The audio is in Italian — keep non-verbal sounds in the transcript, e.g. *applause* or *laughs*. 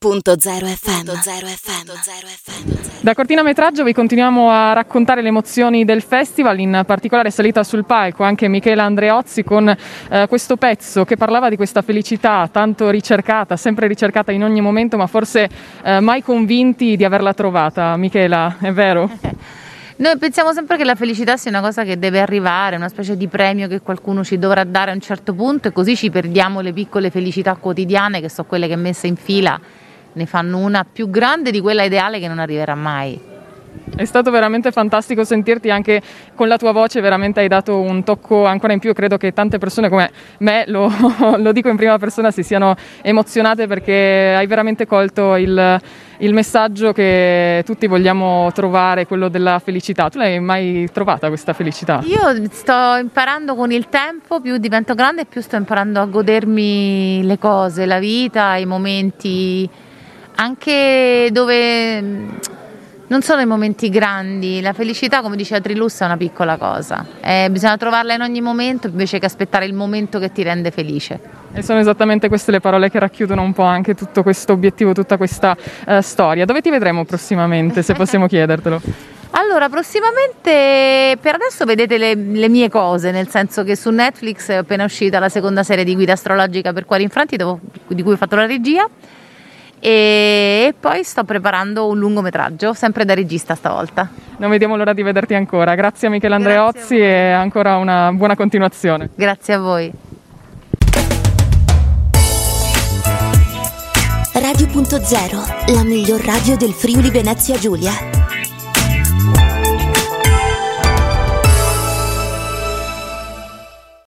Radio.0 FM. Da Cortina Metraggio vi continuiamo a raccontare le emozioni del festival, in particolare è salita sul palco anche Michela Andreozzi con eh, questo pezzo che parlava di questa felicità tanto ricercata, sempre ricercata in ogni momento, ma forse eh, mai convinti di averla trovata. Michela, è vero? *laughs* Noi pensiamo sempre che la felicità sia una cosa che deve arrivare, una specie di premio che qualcuno ci dovrà dare a un certo punto e così ci perdiamo le piccole felicità quotidiane che sono quelle che messe in fila ne fanno una più grande di quella ideale che non arriverà mai. È stato veramente fantastico sentirti anche con la tua voce, veramente hai dato un tocco ancora in più. Credo che tante persone come me, *laughs* lo, lo dico in prima persona, si siano emozionate perché hai veramente colto il, il, messaggio che tutti vogliamo trovare, quello della felicità. Tu l'hai mai trovata questa felicità? Io sto imparando con il tempo, più divento grande, più sto imparando a godermi le cose, la vita, i momenti anche dove mm, non sono i momenti grandi, la felicità come diceva Trilus è una piccola cosa, eh, bisogna trovarla in ogni momento invece che aspettare il momento che ti rende felice. E sono esattamente queste le parole che racchiudono un po' anche tutto questo obiettivo, tutta questa uh, storia. Dove ti vedremo prossimamente, se possiamo *laughs* chiedertelo? Allora, prossimamente per adesso vedete le, le, mie cose, nel senso che su Netflix è appena uscita la seconda serie di guida astrologica per cuori infranti, di cui ho fatto la regia e poi sto preparando un lungometraggio, sempre da regista stavolta. Non vediamo l'ora di vederti ancora. Grazie a Michele Andreozzi e ancora una buona continuazione. Grazie a voi. Radio.0, la miglior radio del Friuli Venezia Giulia.